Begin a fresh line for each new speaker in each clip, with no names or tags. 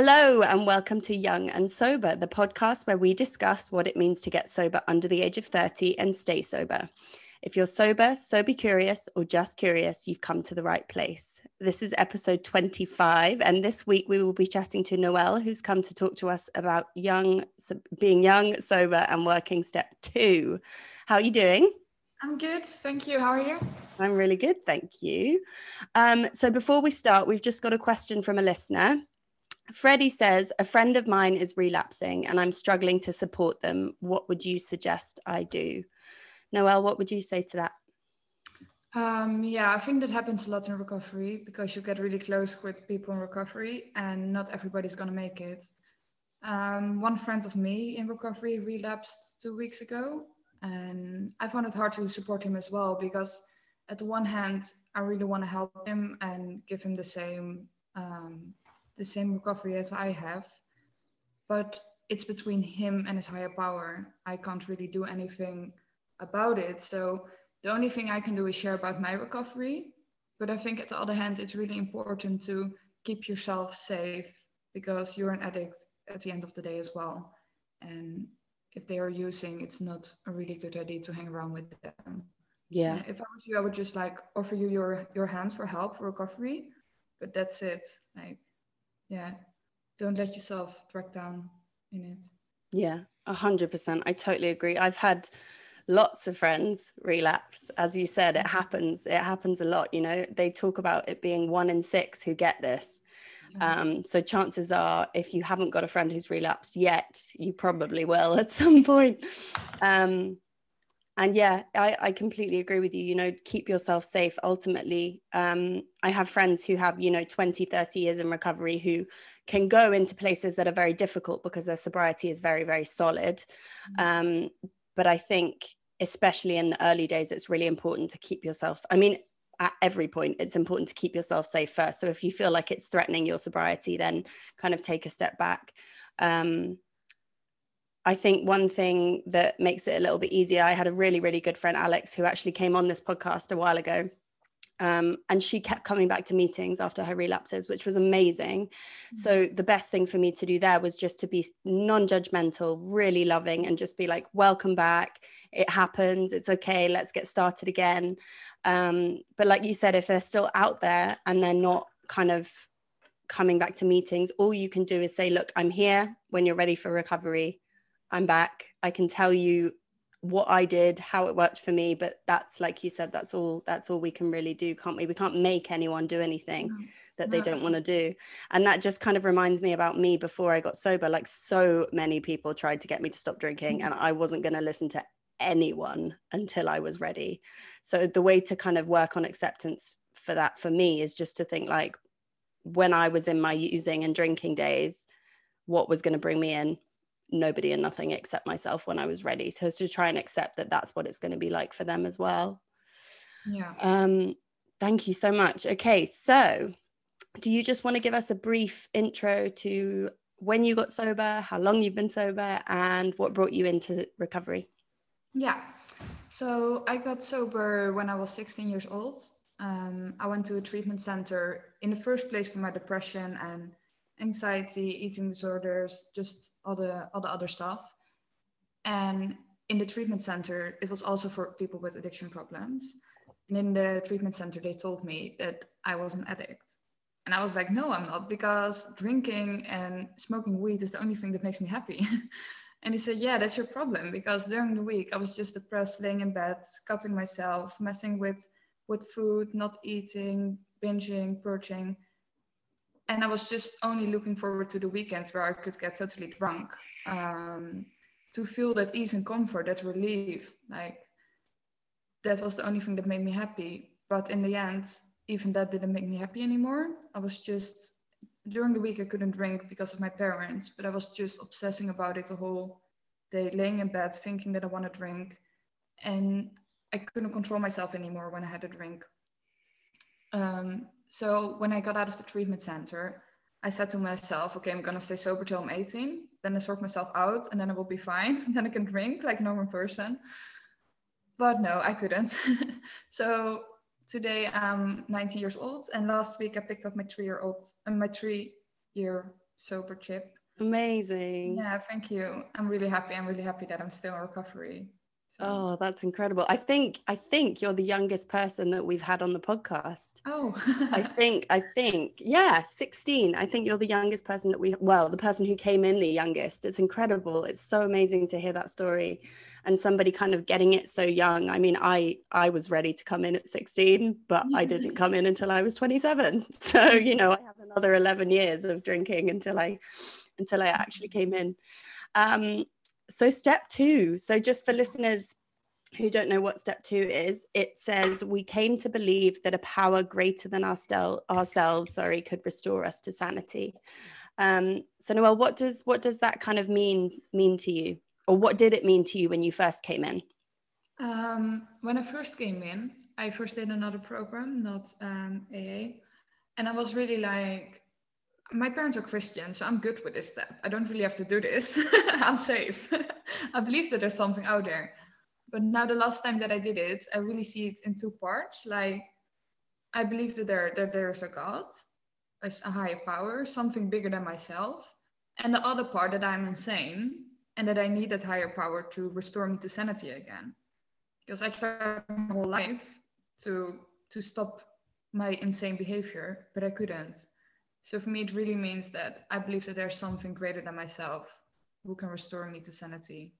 Hello, and welcome to Young and Sober, the podcast where we discuss what it means to get sober under the age of 30 and stay sober. If you're sober, sober curious, or just curious, you've come to the right place. This is episode 25, and this week we will be chatting to Noelle, who's come to talk to us about young, being young, sober, and working step two. How are you doing?
I'm good. Thank you. How are you?
I'm really good. Thank you. Um, so, before we start, we've just got a question from a listener. Freddie says, A friend of mine is relapsing and I'm struggling to support them. What would you suggest I do? Noelle, what would you say to that?
Um, yeah, I think that happens a lot in recovery because you get really close with people in recovery and not everybody's going to make it. Um, one friend of me in recovery relapsed two weeks ago and I found it hard to support him as well because, at the one hand, I really want to help him and give him the same um, the same recovery as I have, but it's between him and his higher power. I can't really do anything about it. So the only thing I can do is share about my recovery. But I think at the other hand, it's really important to keep yourself safe because you're an addict at the end of the day as well. And if they are using, it's not a really good idea to hang around with them.
Yeah.
And if I was you, I would just like offer you your your hands for help for recovery, but that's it. Like yeah don't let yourself drag down in it.
Yeah a hundred percent. I totally agree. I've had lots of friends relapse. As you said it mm-hmm. happens. It happens a lot you know. They talk about it being one in six who get this. Um, so chances are if you haven't got a friend who's relapsed yet you probably will at some point. Um, and yeah I, I completely agree with you you know keep yourself safe. Ultimately um, i have friends who have you know 20 30 years in recovery who can go into places that are very difficult because their sobriety is very very solid. Mm-hmm. um, but i think especially in the early days it's really important to keep yourself i mean at every point it's important to keep yourself safe first. So if you feel like it's threatening your sobriety then kind of take a step back. Um, I think one thing that makes it a little bit easier, I had a really, really good friend, Alex, who actually came on this podcast a while ago. Um, and she kept coming back to meetings after her relapses, which was amazing. Mm-hmm. So, the best thing for me to do there was just to be non judgmental, really loving, and just be like, welcome back. It happens. It's okay. Let's get started again. Um, but, like you said, if they're still out there and they're not kind of coming back to meetings, all you can do is say, look, I'm here when you're ready for recovery. I'm back. I can tell you what I did, how it worked for me, but that's like you said, that's all that's all we can really do, can't we? We can't make anyone do anything no. that no, they don't want to do. And that just kind of reminds me about me before I got sober. Like so many people tried to get me to stop drinking and I wasn't going to listen to anyone until I was ready. So the way to kind of work on acceptance for that for me is just to think like when I was in my using and drinking days, what was going to bring me in nobody and nothing except myself when I was ready. So to try and accept that that's what it's going to be like for them as well.
Yeah.
Um, thank you so much. Okay, so do you just want to give us a brief intro to when you got sober, how long you've been sober, and what brought you into recovery?
Yeah. So I got sober when I was 16 years old. Um, I went to a treatment center in the first place for my depression and anxiety, eating disorders, just all the all the other stuff. And in the treatment center, it was also for people with addiction problems. And in the treatment center, they told me that I was an addict. And I was like, no, I'm not, because drinking and smoking weed is the only thing that makes me happy. and he said, yeah, that's your problem, because during the week, I was just depressed, laying in bed, cutting myself, messing with, with food, not eating, binging, purging and I was just only looking forward to the weekend where I could get totally drunk um, to feel that ease and comfort, that relief. Like that was the only thing that made me happy. But in the end, even that didn't make me happy anymore. I was just during the week I couldn't drink because of my parents, but I was just obsessing about it the whole day, laying in bed, thinking that I want to drink, and I couldn't control myself anymore when I had a drink. Um, so when I got out of the treatment center, I said to myself, okay, I'm gonna stay sober till I'm 18. Then I sort myself out, and then I will be fine. then I can drink like a normal person. But no, I couldn't. so today I'm 19 years old, and last week I picked up my three-year-old, uh, my three-year sober chip.
Amazing.
Yeah, thank you. I'm really happy. I'm really happy that I'm still in recovery.
So. Oh, that's incredible. I think I think you're the youngest person that we've had on the podcast.
Oh.
I think I think yeah, 16. I think you're the youngest person that we well, the person who came in the youngest. It's incredible. It's so amazing to hear that story and somebody kind of getting it so young. I mean, I I was ready to come in at 16, but I didn't come in until I was 27. So, you know, I have another 11 years of drinking until I until I actually came in. Um, so step two so just for listeners who don't know what step two is it says we came to believe that a power greater than ourselves sorry could restore us to sanity. Um, so Noelle what does what does that kind of mean mean to you? Or what did it mean to you when you first came in?
Um, when i first came in i first did another program not um, aa and i was really like my parents are Christian, so I'm good with this step. I don't really have to do this. I'm safe. I believe that there's something out there. But now the last time that I did it, I really see it in two parts. Like I believe that there that there's a God, a higher power, something bigger than myself. And the other part that I'm insane and that I need that higher power to restore me to sanity again. Because I tried my whole life to to stop my insane behavior, but I couldn't. So for me, it really means that I believe that there's something greater than myself who can restore me to sanity.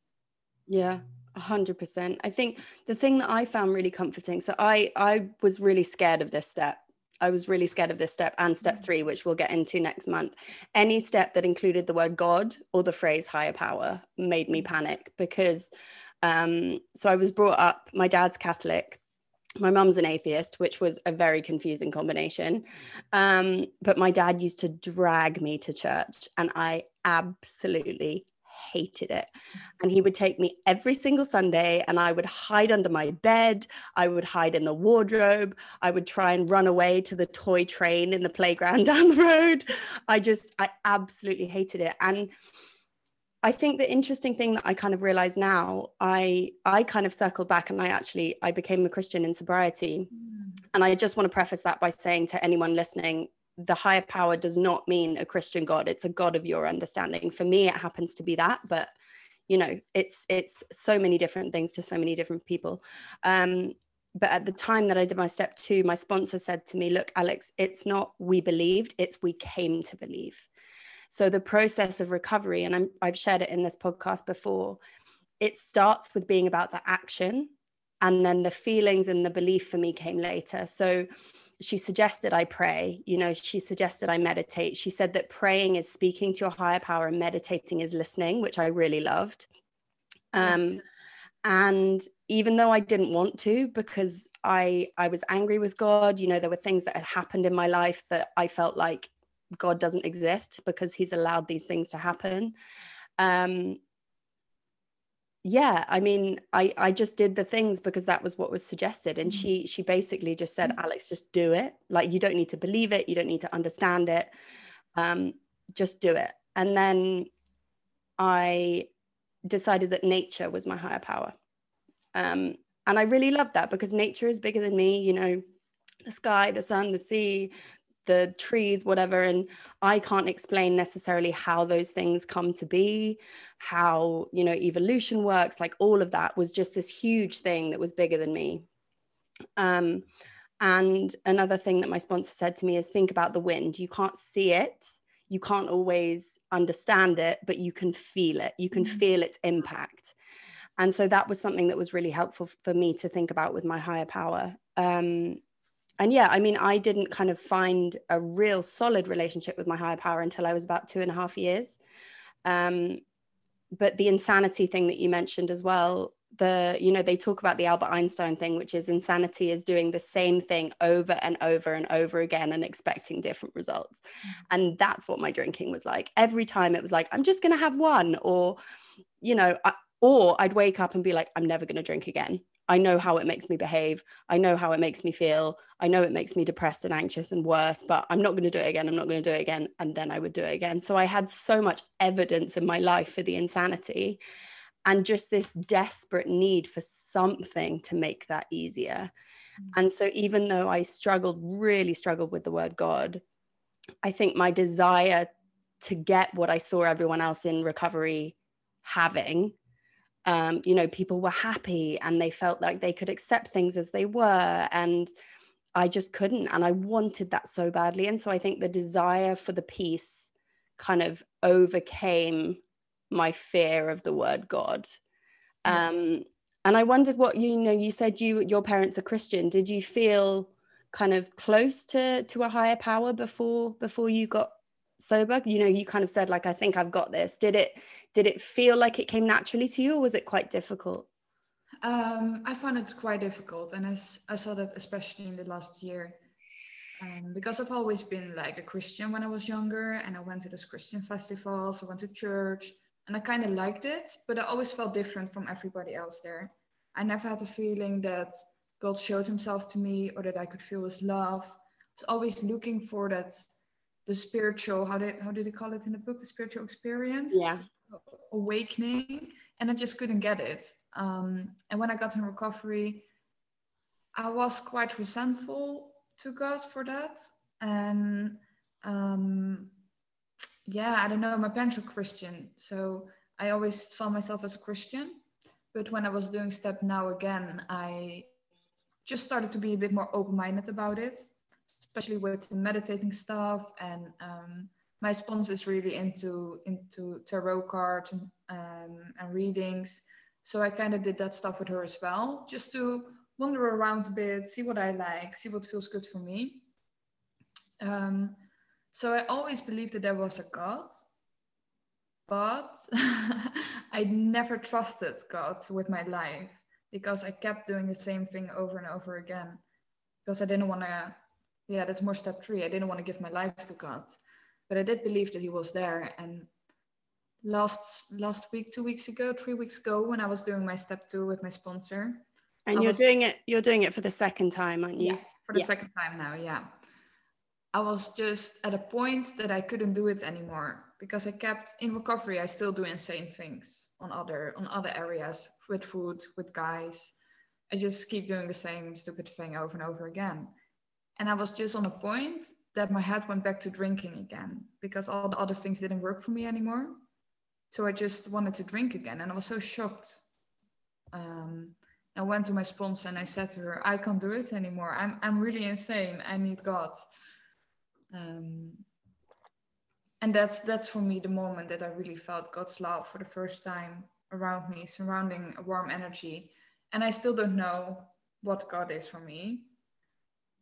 Yeah, a hundred percent. I think the thing that I found really comforting. So I I was really scared of this step. I was really scared of this step and step mm. three, which we'll get into next month. Any step that included the word God or the phrase higher power made me panic because um, so I was brought up, my dad's Catholic, my mum's an atheist, which was a very confusing combination. Um, but my dad used to drag me to church, and I absolutely hated it. And he would take me every single Sunday, and I would hide under my bed. I would hide in the wardrobe. I would try and run away to the toy train in the playground down the road. I just, I absolutely hated it. And I think the interesting thing that I kind of realize now, I I kind of circled back and I actually I became a Christian in sobriety. Mm. And I just want to preface that by saying to anyone listening, the higher power does not mean a Christian God. It's a God of your understanding. For me, it happens to be that, but you know, it's it's so many different things to so many different people. Um, but at the time that I did my step two, my sponsor said to me, Look, Alex, it's not we believed, it's we came to believe. So the process of recovery, and I'm, I've shared it in this podcast before, it starts with being about the action. And then the feelings and the belief for me came later. So she suggested I pray, you know, she suggested I meditate. She said that praying is speaking to your higher power and meditating is listening, which I really loved. Um, and even though I didn't want to because I I was angry with God, you know, there were things that had happened in my life that I felt like God doesn't exist because he's allowed these things to happen. Um, yeah, I mean, I I just did the things because that was what was suggested, and mm-hmm. she she basically just said, mm-hmm. Alex, just do it. Like you don't need to believe it, you don't need to understand it, um, just do it. And then I decided that nature was my higher power, um, and I really loved that because nature is bigger than me. You know, the sky, the sun, the sea, the trees, whatever. And I can't explain necessarily how those things come to be, how, you know, evolution works, like all of that was just this huge thing that was bigger than me. Um, and another thing that my sponsor said to me is think about the wind. You can't see it, you can't always understand it, but you can feel it, you can mm-hmm. feel its impact. And so that was something that was really helpful for me to think about with my higher power. Um, and yeah, I mean, I didn't kind of find a real solid relationship with my higher power until I was about two and a half years. Um, but the insanity thing that you mentioned as well, the, you know, they talk about the Albert Einstein thing, which is insanity is doing the same thing over and over and over again and expecting different results. Mm. And that's what my drinking was like. Every time it was like, I'm just going to have one, or, you know, I, or I'd wake up and be like, I'm never going to drink again. I know how it makes me behave. I know how it makes me feel. I know it makes me depressed and anxious and worse, but I'm not going to do it again. I'm not going to do it again. And then I would do it again. So I had so much evidence in my life for the insanity and just this desperate need for something to make that easier. Mm. And so even though I struggled, really struggled with the word God, I think my desire to get what I saw everyone else in recovery having. Um, you know, people were happy and they felt like they could accept things as they were. And I just couldn't. And I wanted that so badly. And so I think the desire for the peace kind of overcame my fear of the word God. Um, and I wondered what you know, you said you your parents are Christian. Did you feel kind of close to to a higher power before before you got sober you know you kind of said like i think i've got this. Did it did it feel like it came naturally to you or was it quite difficult?
Um, i found it quite difficult and I, I saw that especially in the last year. Um, because i've always been like a christian when i was younger and i went to those christian festivals i went to church and i kind of liked it but i always felt different from everybody else there. I never had a feeling that god showed himself to me or that i could feel his love. I was always looking for that the spiritual how did how did they call it in the book? The spiritual experience?
Yeah.
Awakening? And i just couldn't get it. Um, and when i got in recovery i was quite resentful to god for that. And um, yeah i don't know my parents were christian. So i always saw myself as a christian. But when i was doing step now again i just started to be a bit more open-minded about it especially with the meditating stuff. And um, my sponsor is really into into tarot cards and, um, and readings. So I kind of did that stuff with her as well, just to wander around a bit, see what I like, see what feels good for me. Um, so I always believed that there was a God, but I never trusted God with my life because I kept doing the same thing over and over again because I didn't want to yeah, that's more step three. I didn't want to give my life to God, but I did believe that He was there. And last last week, two weeks ago, three weeks ago, when I was doing my step two with my sponsor,
and I you're was, doing it. You're doing it for the second time, aren't you?
Yeah, for the yeah. second time now. Yeah, I was just at a point that I couldn't do it anymore because I kept in recovery. I still do insane things on other on other areas with food, with guys. I just keep doing the same stupid thing over and over again and I was just on a point that my head went back to drinking again because all the other things didn't work for me anymore. So I just wanted to drink again. And I was so shocked. Um, I went to my sponsor and I said to her, I can't do it anymore. I'm, I'm really insane. I need God. Um, and that's that's for me the moment that I really felt God's love for the first time around me, surrounding a warm energy. And I still don't know what God is for me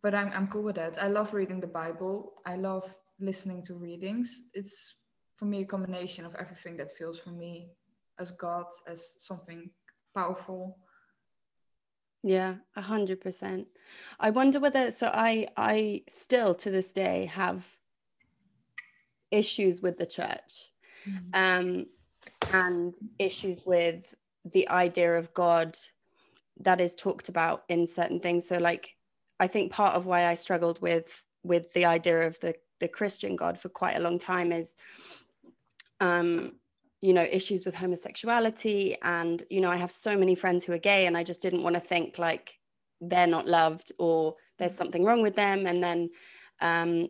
but I'm, I'm cool with that. I love reading the Bible. I love listening to readings. It's for me a combination of everything that feels for me as God, as something powerful.
Yeah, a hundred percent. I wonder whether so I I still to this day have issues with the church. Mm-hmm. Um and issues with the idea of God that is talked about in certain things. So like I think part of why I struggled with with the idea of the the Christian God for quite a long time is, um, you know, issues with homosexuality, and you know, I have so many friends who are gay, and I just didn't want to think like they're not loved or there's something wrong with them, and then. Um,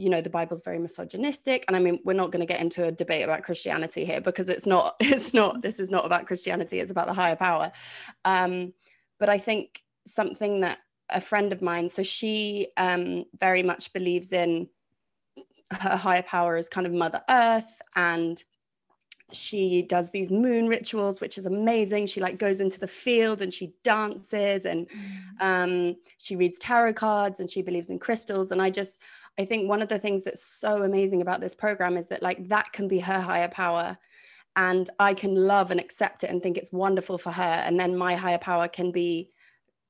you know the bible's very misogynistic. And i mean we're not going to get into a debate about christianity here because it's not it's not this is not about christianity. It's about the higher power. Um, but i think something that a friend of mine. So she um, very much believes in her higher power as kind of Mother Earth and she does these moon rituals which is amazing she like goes into the field and she dances and mm. um, she reads tarot cards and she believes in crystals and i just i think one of the things that's so amazing about this program is that like that can be her higher power and i can love and accept it and think it's wonderful for her and then my higher power can be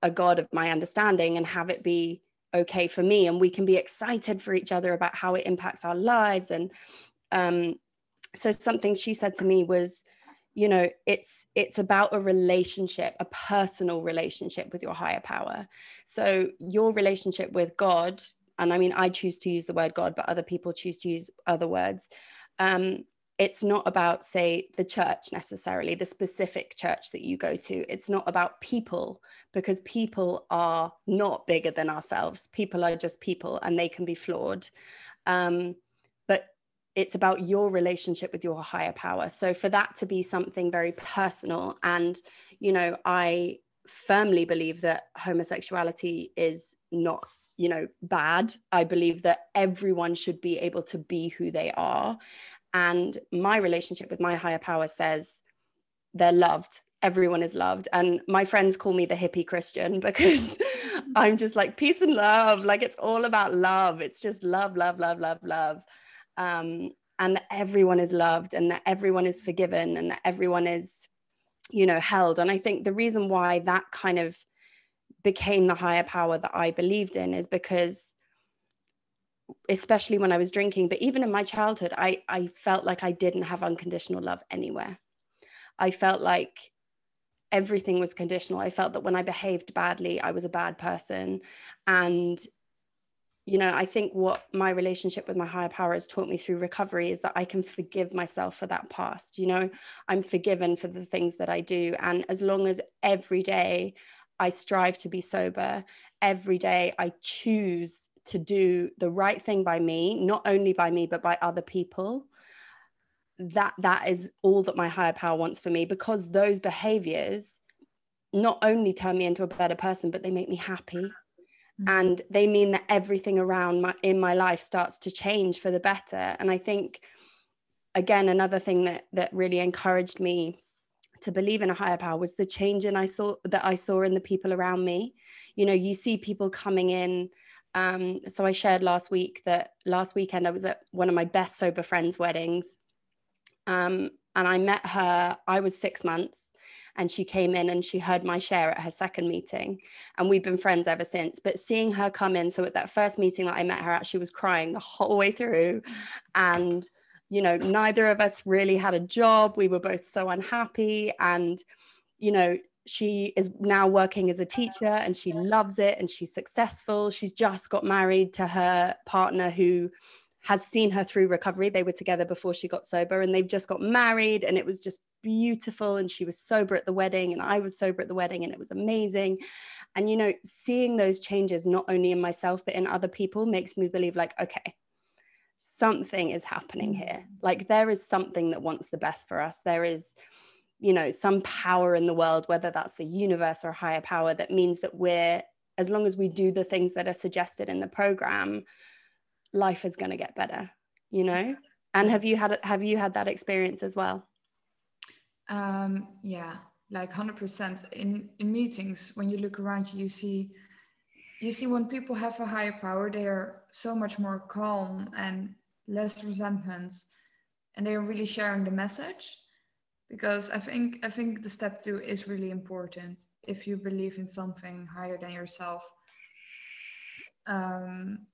a God of my understanding and have it be okay for me. And we can be excited for each other about how it impacts our lives. And um, so something she said to me was, you know, it's it's about a relationship, a personal relationship with your higher power. So your relationship with God, and I mean, I choose to use the word God, but other people choose to use other words. Um, it's not about say the church necessarily the specific church that you go to. It's not about people because people are not bigger than ourselves. People are just people and they can be flawed. Um, but it's about your relationship with your higher power. So for that to be something very personal and you know i firmly believe that homosexuality is not you know bad. I believe that everyone should be able to be who they are and my relationship with my higher power says they're loved. Everyone is loved. And my friends call me the hippie christian because i'm just like peace and love. Like it's all about love. It's just love love love love love. Um, and that everyone is loved and that everyone is forgiven and that everyone is you know held. And i think the reason why that kind of became the higher power that i believed in is because especially when i was drinking but even in my childhood i i felt like i didn't have unconditional love anywhere i felt like everything was conditional i felt that when i behaved badly i was a bad person and you know, I think what my relationship with my higher power has taught me through recovery is that I can forgive myself for that past. You know, I'm forgiven for the things that I do. And as long as every day I strive to be sober, every day I choose to do the right thing by me, not only by me, but by other people. That that is all that my higher power wants for me because those behaviors not only turn me into a better person, but they make me happy Mm. and they mean that everything around my in my life starts to change for the better and i think again another thing that that really encouraged me to believe in a higher power was the change in i saw that i saw in the people around me you know you see people coming in um, so i shared last week that last weekend i was at one of my best sober friends weddings. Um, and i met her i was six months and she came in and she heard my share at her second meeting. And we've been friends ever since. But seeing her come in so at that first meeting that i met her at she was crying the whole way through. And you know neither of us really had a job. We were both so unhappy. And you know she is now working as a teacher and she loves it and she's successful she's just got married to her partner who has seen her through recovery. They were together before she got sober and they've just got married and it was just beautiful. And she was sober at the wedding and I was sober at the wedding and it was amazing. And, you know, seeing those changes, not only in myself, but in other people makes me believe, like, okay, something is happening here. Mm. Like, there is something that wants the best for us. There is, you know, some power in the world, whether that's the universe or higher power, that means that we're, as long as we do the things that are suggested in the program, life is going to get better you know? And have you had have you had that experience as well?
Um yeah like 100% in in meetings when you look around you see you see when people have a higher power they are so much more calm and less resentment and they are really sharing the message because i think i think the step two is really important. If you believe in something higher than yourself um,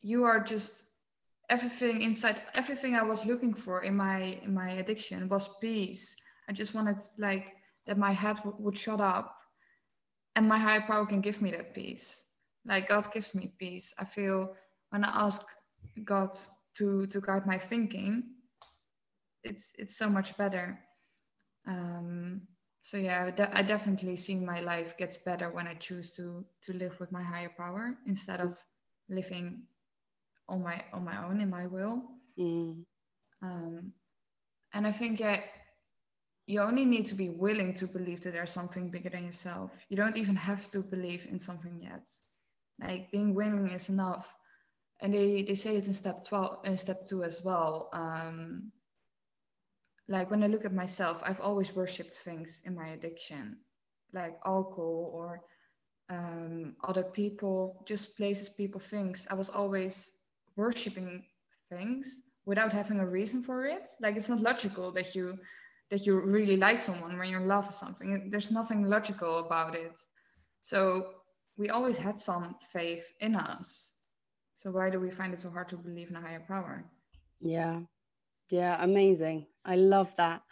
you are just everything inside everything i was looking for in my in my addiction was peace. I just wanted like that my head w- would shut up and my higher power can give me that peace. Like god gives me peace. I feel when i ask god to to guide my thinking it's it's so much better. Um so yeah I definitely see my life gets better when i choose to to live with my higher power instead of living on my on my own in my will. Mm. um, and i think yeah you only need to be willing to believe that there's something bigger than yourself. You don't even have to believe in something yet. Like being willing is enough. And they, they say it in step 12 in step 2 as well um, like when i look at myself i've always worshipped things in my addiction like alcohol or um, other people just places people things i was always worshipping things without having a reason for it. Like it's not logical that you that you really like someone when you're in love with something. There's nothing logical about it. So we always had some faith in us. So why do we find it so hard to believe in a higher power?
Yeah yeah, amazing. I love that.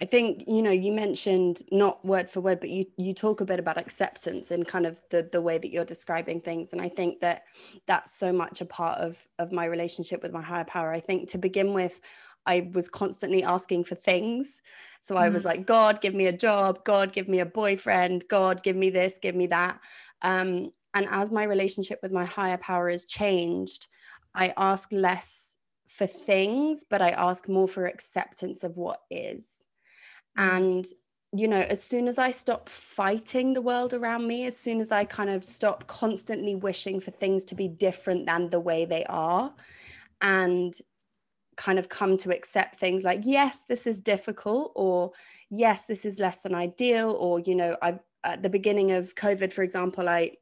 I think, you know, you mentioned not word for word, but you you talk a bit about acceptance and kind of the the way that you're describing things. And I think that that's so much a part of of my relationship with my higher power. I think to begin with, I was constantly asking for things. So I was mm. like, God, give me a job. God, give me a boyfriend. God, give me this, give me that. Um, and as my relationship with my higher power has changed, I ask less for things, but I ask more for acceptance of what is. Mm. And you know, as soon as I stop fighting the world around me, as soon as I kind of stop constantly wishing for things to be different than the way they are, and kind of come to accept things like, yes, this is difficult, or yes, this is less than ideal, or, you know, I, at the beginning of COVID, for example, I,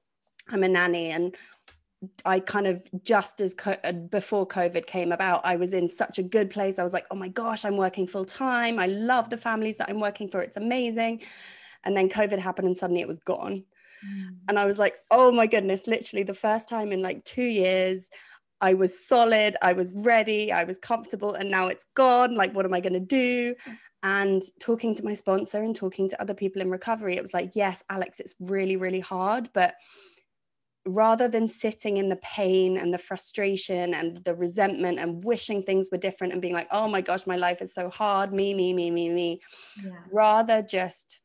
I'm a nanny and I kind of just as co- uh, before COVID came about, I was in such a good place. I was like, oh my gosh, I'm working full time. I love the families that I'm working for. It's amazing. And then COVID happened and suddenly it was gone. Mm. And I was like, oh my goodness, literally the first time in like two years, I was solid, I was ready, I was comfortable, and now it's gone. Like, what am I going to do? And talking to my sponsor and talking to other people in recovery, it was like, yes, Alex, it's really, really hard, but rather than sitting in the pain and the frustration and the resentment and wishing things were different and being like, oh my gosh, my life is so hard, me, me, me, me, me, yeah. rather just,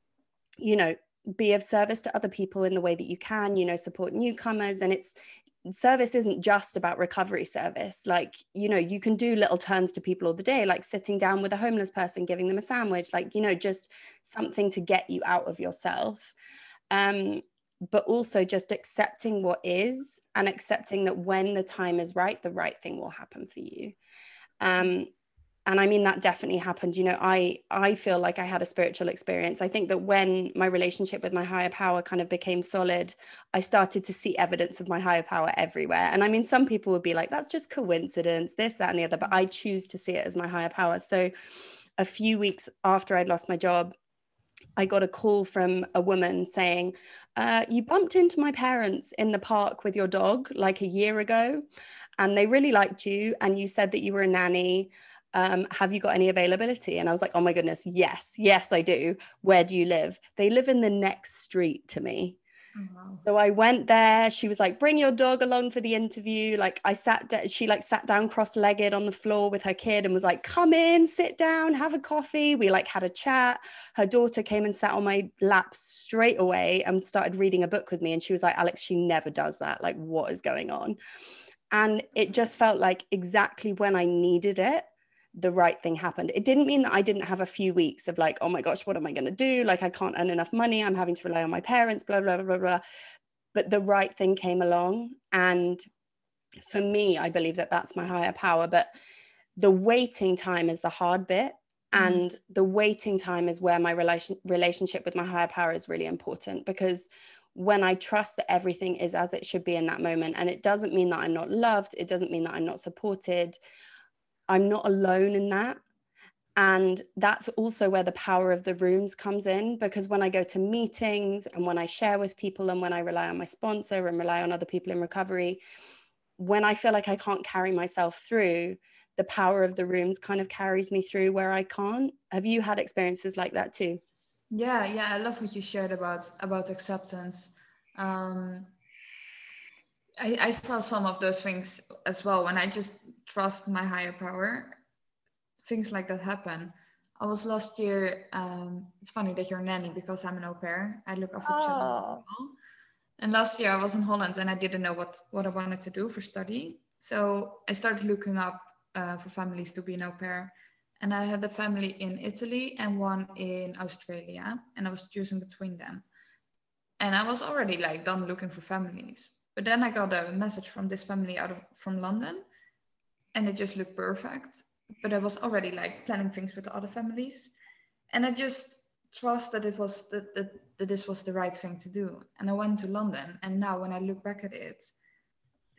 you know, be of service to other people in the way that you can, you know, support newcomers. And it's, service isn't just about recovery service. Like, you know, you can do little turns to people all the day, like sitting down with a homeless person, giving them a sandwich, like, you know, just something to get you out of yourself. Um, but also just accepting what is and accepting that when the time is right the right thing will happen for you. Um, and i mean that definitely happened. You know i i feel like i had a spiritual experience. I think that when my relationship with my higher power kind of became solid i started to see evidence of my higher power everywhere. And i mean some people would be like that's just coincidence this that and the other but i choose to see it as my higher power. So a few weeks after i'd lost my job I got a call from a woman saying, uh, You bumped into my parents in the park with your dog like a year ago, and they really liked you. And you said that you were a nanny. Um, have you got any availability? And I was like, Oh my goodness, yes, yes, I do. Where do you live? They live in the next street to me. Oh, so I went there. She was like, "Bring your dog along for the interview." Like I sat, she like sat down cross-legged on the floor with her kid and was like, "Come in, sit down, have a coffee." We like had a chat. Her daughter came and sat on my lap straight away and started reading a book with me. And she was like, "Alex, she never does that. Like, what is going on?" And it just felt like exactly when I needed it the right thing happened. It didn't mean that I didn't have a few weeks of like, oh my gosh, what am I going to do? Like, I can't earn enough money. I'm having to rely on my parents, blah, blah, blah, blah, blah. But the right thing came along. And for me, I believe that that's my higher power. But the waiting time is the hard bit. Mm. And the waiting time is where my relation, relationship with my higher power is really important because when I trust that everything is as it should be in that moment, and it doesn't mean that I'm not loved, it doesn't mean that I'm not supported I'm not alone in that. And that's also where the power of the rooms comes in because when I go to meetings and when I share with people and when I rely on my sponsor and rely on other people in recovery, when I feel like I can't carry myself through, the power of the rooms kind of carries me through where I can't. Have you had experiences like that too?
Yeah, yeah, I love what you shared about about acceptance. Um, I, I saw some of those things as well when I just trust my higher power. Things like that happen. I was last year. Um, it's funny that you're a nanny because I'm an au pair. I look after oh. children. And last year I was in Holland and I didn't know what what I wanted to do for study. So I started looking up uh, for families to be an au pair. And I had a family in Italy and one in Australia, and I was choosing between them. And I was already like done looking for families. But then I got a message from this family out of from London, and it just looked perfect. But I was already like planning things with the other families, and I just trust that it was that, that, that this was the right thing to do. And I went to London, and now when I look back at it,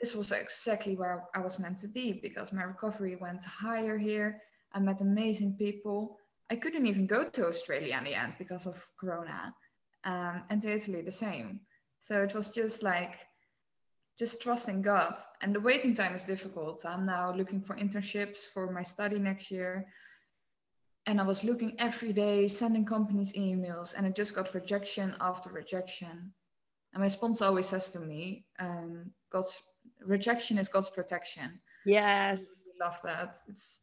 this was exactly where I was meant to be because my recovery went higher here. I met amazing people. I couldn't even go to Australia in the end because of Corona, um, and to Italy the same. So it was just like just trusting God. And the waiting time is difficult. I'm now looking for internships for my study next year. And I was looking every day, sending companies emails, and it just got rejection after rejection. And my sponsor always says to me, um, God's rejection is God's protection.
Yes.
I love that. It's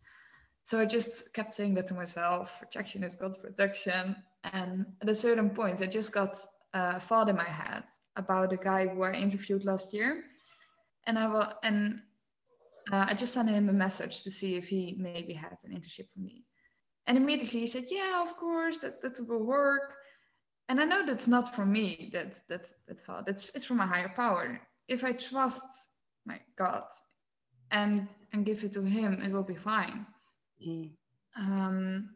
so I just kept saying that to myself, rejection is God's protection. And at a certain point, I just got uh, thought in my head about a guy who I interviewed last year, and I will and uh, I just sent him a message to see if he maybe had an internship for me. And immediately he said, Yeah, of course, that, that will work. And I know that's not for me, that that that thought. It's it's from a higher power. If I trust my God and and give it to him, it will be fine. Mm. Um,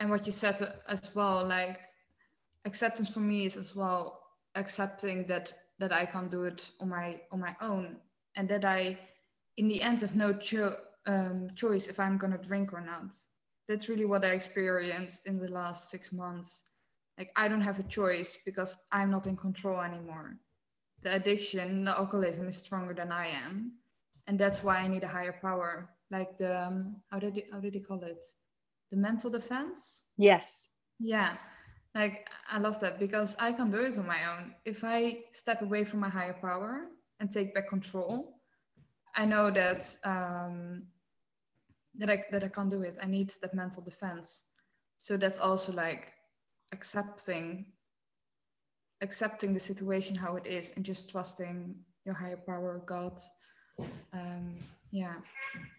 and what you said as well, like acceptance for me is as well accepting that that I can't do it on my on my own, and that I, in the end, have no cho- um, choice if I'm gonna drink or not. That's really what I experienced in the last six months. Like I don't have a choice because I'm not in control anymore. The addiction, the alcoholism is stronger than I am, and that's why I need a higher power. Like the um, how did they, how did they call it? The mental defense.
Yes.
Yeah like i love that because i can do it on my own. If i step away from my higher power and take back control i know that um that i that i can't do it. I need that mental defense. So that's also like accepting accepting the situation how it is and just trusting your higher power god. Um yeah.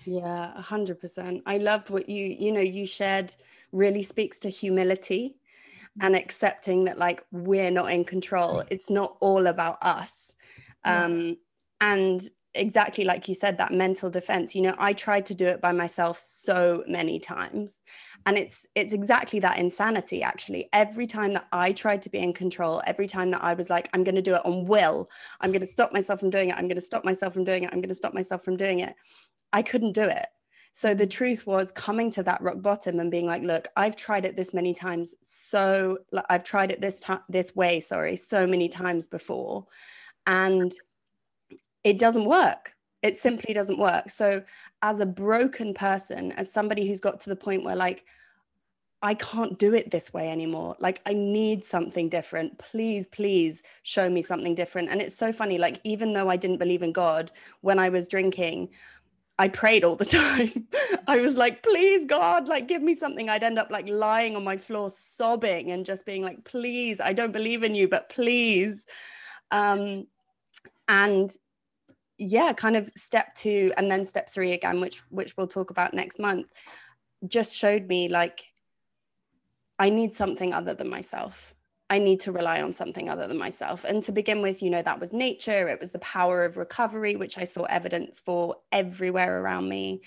Yeah 100% i loved what you you know you shared really speaks to humility and accepting that like we're not in control. It's not all about us. Um and exactly like you said that mental defense you know i tried to do it by myself so many times. And it's it's exactly that insanity actually. Every time that i tried to be in control every time that i was like i'm going to do it on will. I'm going to stop myself from doing it. I'm going to stop myself from doing it. I'm going to stop myself from doing it. I couldn't do it so the truth was coming to that rock bottom and being like, look, I've tried it this many times. So like, I've tried it this time, this way, sorry, so many times before. And it doesn't work. It simply doesn't work. So as a broken person, as somebody who's got to the point where like, I can't do it this way anymore. Like, I need something different. Please, please show me something different. And it's so funny. Like, even though I didn't believe in God when I was drinking, I prayed all the time. I was like, please, God, like, give me something. I'd end up like lying on my floor, sobbing and just being like, please, I don't believe in you, but please. Um, and yeah, kind of step two and then step three again, which which we'll talk about next month, just showed me like I need something other than myself. I need to rely on something other than myself. And to begin with, you know, that was nature, it was the power of recovery, which I saw evidence for everywhere around me.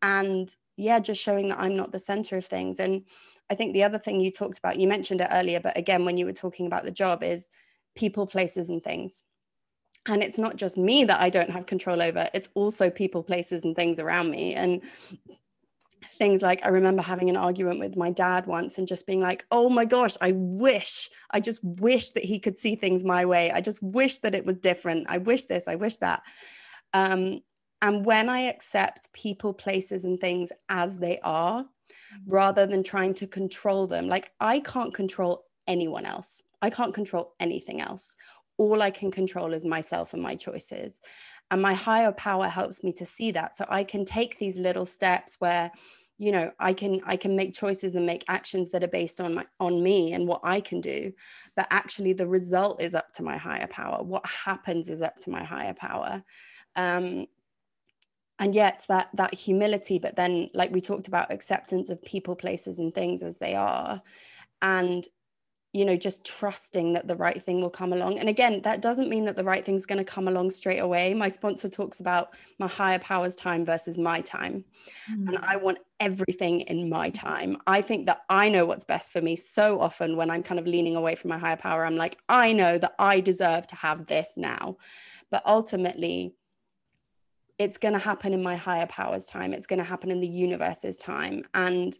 And yeah, just showing that I'm not the center of things. And I think the other thing you talked about, you mentioned it earlier, but again, when you were talking about the job, is people, places, and things. And it's not just me that I don't have control over, it's also people, places, and things around me. And things like I remember having an argument with my dad once and just being like, oh my gosh, I wish, I just wish that he could see things my way. I just wish that it was different. I wish this, I wish that. Um, and when I accept people, places, and things as they are, mm-hmm. rather than trying to control them, like I can't control anyone else, I can't control anything else. All I can control is myself and my choices and my higher power helps me to see that. So i can take these little steps where you know i can i can make choices and make actions that are based on my on me and what i can do. But actually the result is up to my higher power. What happens is up to my higher power. Um and yet that that humility but then like we talked about acceptance of people places and things as they are. And you know just trusting that the right thing will come along. And again that doesn't mean that the right thing's going to come along straight away. My sponsor talks about my higher powers time versus my time. Mm. and i want everything in my time. I think that i know what's best for me so often when i'm kind of leaning away from my higher power. I'm like i know that i deserve to have this now. But ultimately it's going to happen in my higher powers time. It's going to happen in the universe's time. And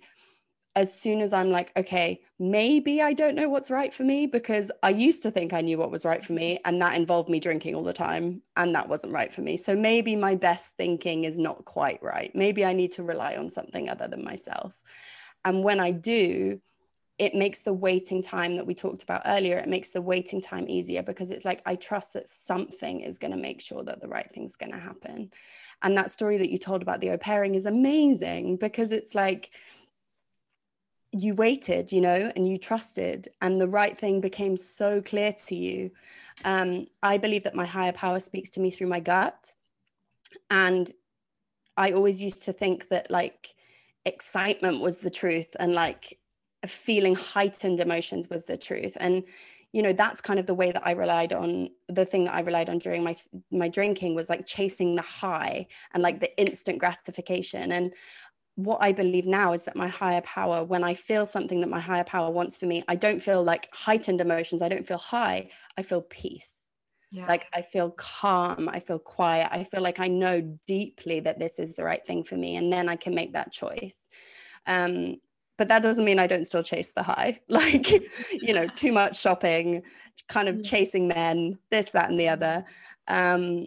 as soon as I'm like, okay, maybe I don't know what's right for me because I used to think I knew what was right for me. And that involved me drinking all the time. And that wasn't right for me. So maybe my best thinking is not quite right. Maybe I need to rely on something other than myself. And when I do, it makes the waiting time that we talked about earlier, it makes the waiting time easier because it's like, I trust that something is going to make sure that the right thing's going to happen. And that story that you told about the au pairing is amazing because it's like, you waited, you know, and you trusted, and the right thing became so clear to you. Um, I believe that my higher power speaks to me through my gut. and I always used to think that like excitement was the truth and like feeling heightened emotions was the truth and you know that's kind of the way that i relied on the thing that i relied on during my my drinking was like chasing the high and like the instant gratification and what i believe now is that my higher power when i feel something that my higher power wants for me i don't feel like heightened emotions i don't feel high i feel peace yeah. like i feel calm i feel quiet i feel like i know deeply that this is the right thing for me and then i can make that choice um but that doesn't mean I don't still chase the high. Like, you know, too much shopping, kind of chasing men, this, that, and the other. Um,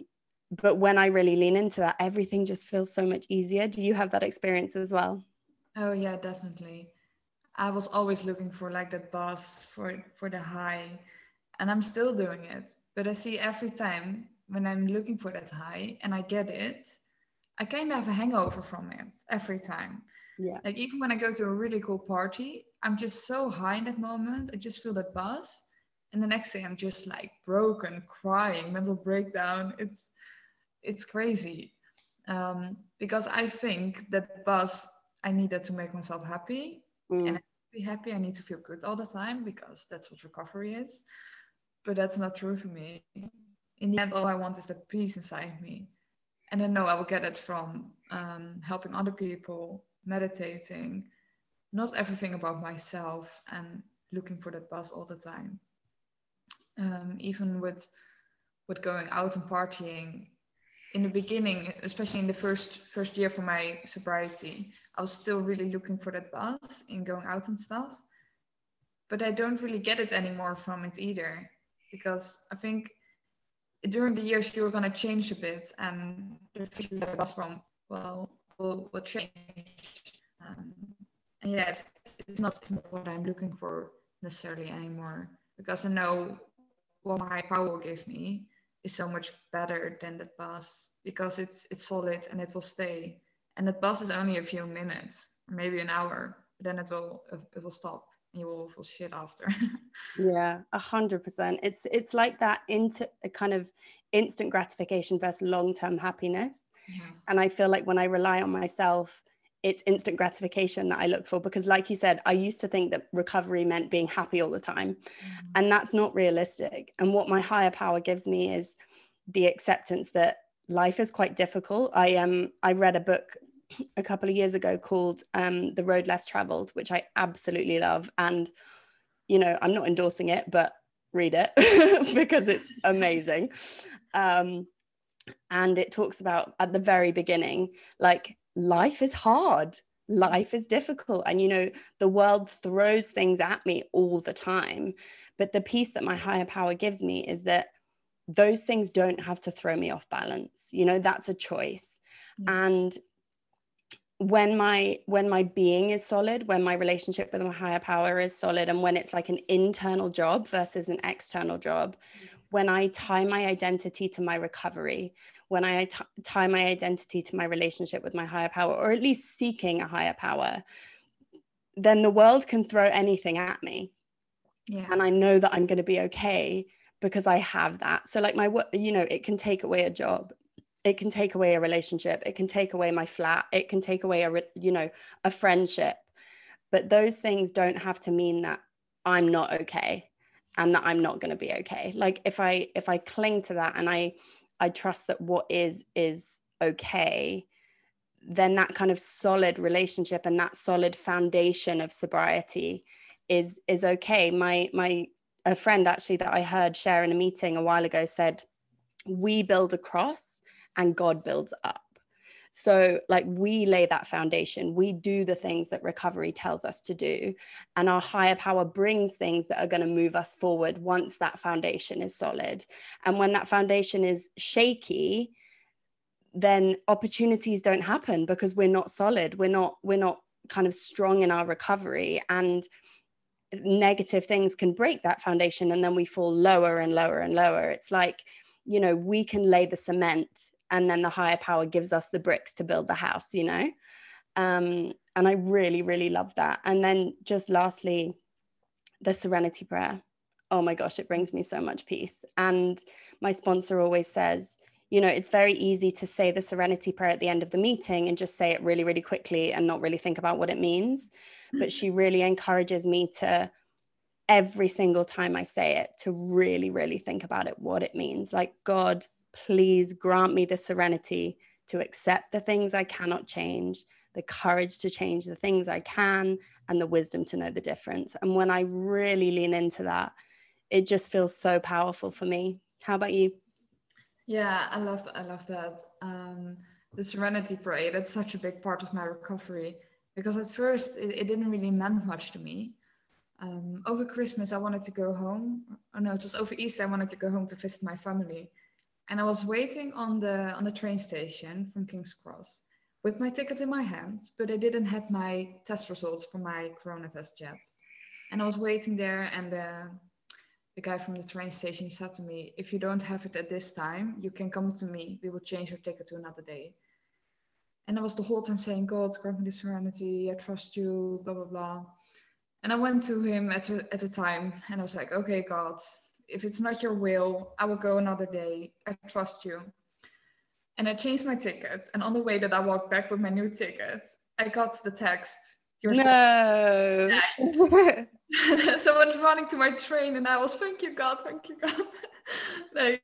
but when I really lean into that, everything just feels so much easier. Do you have that experience as well?
Oh yeah, definitely. I was always looking for like that buzz for for the high, and I'm still doing it. But I see every time when I'm looking for that high and I get it, I kind of have a hangover from it every time.
Yeah.
Like even when I go to a really cool party, I'm just so high in that moment. I just feel that buzz. And the next day I'm just like broken, crying, mental breakdown. It's it's crazy. Um, because I think that buzz I need that to make myself happy. Mm. And be happy, I need to feel good all the time because that's what recovery is. But that's not true for me. In the end, all I want is the peace inside me. And I know I will get it from um, helping other people, meditating, not everything about myself and looking for that buzz all the time. Um, even with with going out and partying, in the beginning, especially in the first first year for my sobriety, I was still really looking for that buzz in going out and stuff. But I don't really get it anymore from it either, because I think during the years you're gonna change a bit, and the feeling that I was from well will, will change. Um, and yeah, it's, not, it's not what I'm looking for necessarily anymore because I know what my power give me is so much better than the buzz because it's it's solid and it will stay. And the buzz is only a few minutes, maybe an hour, then it will it will stop and you will feel shit after.
yeah, a hundred percent. It's it's like that into a kind of instant gratification versus long term happiness. Yeah. And I feel like when I rely on myself, it's instant gratification that I look for because, like you said, I used to think that recovery meant being happy all the time. Mm-hmm. And that's not realistic. And what my higher power gives me is the acceptance that life is quite difficult. I um I read a book a couple of years ago called um, The Road Less Traveled, which I absolutely love. And, you know, I'm not endorsing it, but read it because it's amazing. Um, and it talks about at the very beginning like life is hard. Life is difficult. And you know the world throws things at me all the time. But the peace that my higher power gives me is that those things don't have to throw me off balance. You know that's a choice. Mm-hmm. and when my when my being is solid when my relationship with my higher power is solid and when it's like an internal job versus an external job mm-hmm when I tie my identity to my recovery, when I t- tie my identity to my relationship with my higher power, or at least seeking a higher power, then the world can throw anything at me. Yeah. And I know that I'm going to be okay because I have that. So, like, my, you know, it can take away a job. It can take away a relationship. It can take away my flat. It can take away a, you know, a friendship. But those things don't have to mean that I'm not okay and that I'm not going to be okay. Like if I if I cling to that and I I trust that what is is okay, then that kind of solid relationship and that solid foundation of sobriety is is okay. My my a friend actually that I heard share in a meeting a while ago said, "We build a cross and God builds up." So, like, we lay that foundation, we do the things that recovery tells us to do, and our higher power brings things that are going to move us forward once that foundation is solid. And when that foundation is shaky, then opportunities don't happen because we're not solid. We're not, we're not kind of strong in our recovery. And negative things can break that foundation and then we fall lower and lower and lower. It's like, you know, we can lay the cement and then the higher power gives us the bricks to build the house you know? Um, and i really really love that. And then just lastly the serenity prayer. Oh my gosh it brings me so much peace. And my sponsor always says you know, it's very easy to say the serenity prayer at the end of the meeting and just say it really, really quickly and not really think about what it means. But she really encourages me to every single time I say it to really, really think about it, what it means. Like, God, please grant me the serenity to accept the things I cannot change, the courage to change the things I can, and the wisdom to know the difference. And when I really lean into that, it just feels so powerful for me. How about you?
Yeah, I love that. I love that. Um, the serenity prayer, that's such a big part of my recovery because at first it, it didn't really mean much to me. Um, over Christmas, I wanted to go home. Oh no, it was over Easter. I wanted to go home to visit my family, and I was waiting on the on the train station from King's Cross with my ticket in my hands, but I didn't have my test results for my corona test yet. And I was waiting there, and uh, the guy from the train station he said to me, "If you don't have it at this time, you can come to me. We will change your ticket to another day." And I was the whole time saying, "God, grant me the serenity. I trust you." Blah blah blah. And I went to him at at a time and I was like, okay, God, if it's not your will, I will go another day. I trust you. And I changed my ticket. And on the way that I walked back with my new ticket, I got the text.
You're no.
so I was running to my train and I was, thank you, God, thank you, God. like,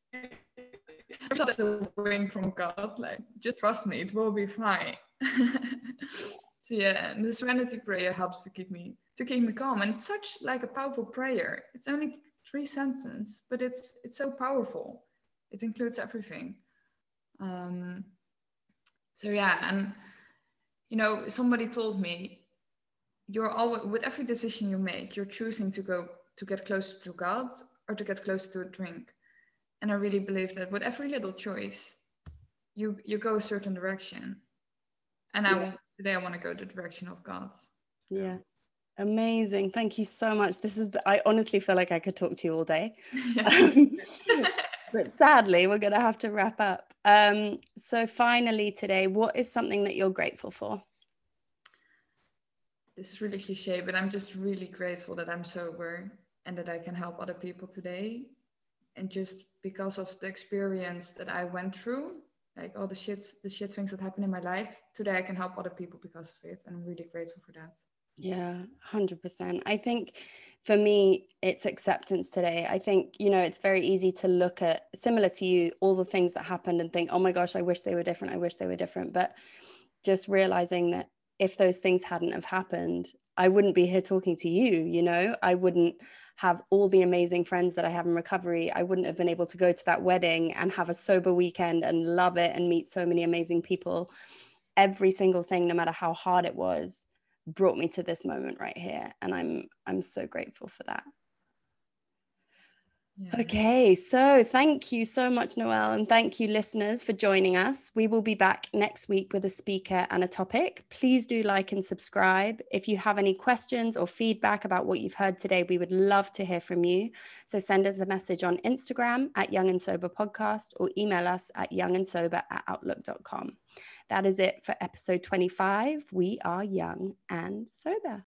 that's a wing from God. Like, just trust me, it will be fine. so yeah, and the serenity prayer helps to keep me to keep me calm. And it's such like a powerful prayer. It's only three sentences, but it's it's so powerful. It includes everything. Um, so yeah, and you know, somebody told me you're always with every decision you make, you're choosing to go to get closer to God or to get closer to a drink. And I really believe that with every little choice, you you go a certain direction. And yeah. I today I want to go the direction of God.
Yeah. Amazing. Thank you so much. This is, I honestly feel like I could talk to you all day. Um, but sadly, we're going to have to wrap up. Um, so, finally, today, what is something that you're grateful for?
This is really cliche, but I'm just really grateful that I'm sober and that I can help other people today. And just because of the experience that I went through, like all the shit, the shit things that happened in my life, today I can help other people because of it. And I'm really grateful for that.
Yeah, 100%. I think for me, it's acceptance today. I think, you know, it's very easy to look at, similar to you, all the things that happened and think, oh my gosh, I wish they were different. I wish they were different. But just realizing that if those things hadn't have happened, I wouldn't be here talking to you, you know, I wouldn't have all the amazing friends that I have in recovery. I wouldn't have been able to go to that wedding and have a sober weekend and love it and meet so many amazing people. Every single thing, no matter how hard it was, brought me to this moment right here and i'm i'm so grateful for that yeah. Okay, so thank you so much, Noelle, and thank you, listeners, for joining us. We will be back next week with a speaker and a topic. Please do like and subscribe. If you have any questions or feedback about what you've heard today, we would love to hear from you. So send us a message on Instagram at Young and Sober Podcast or email us at youngandsober at outlook.com. That is it for episode 25. We are young and sober.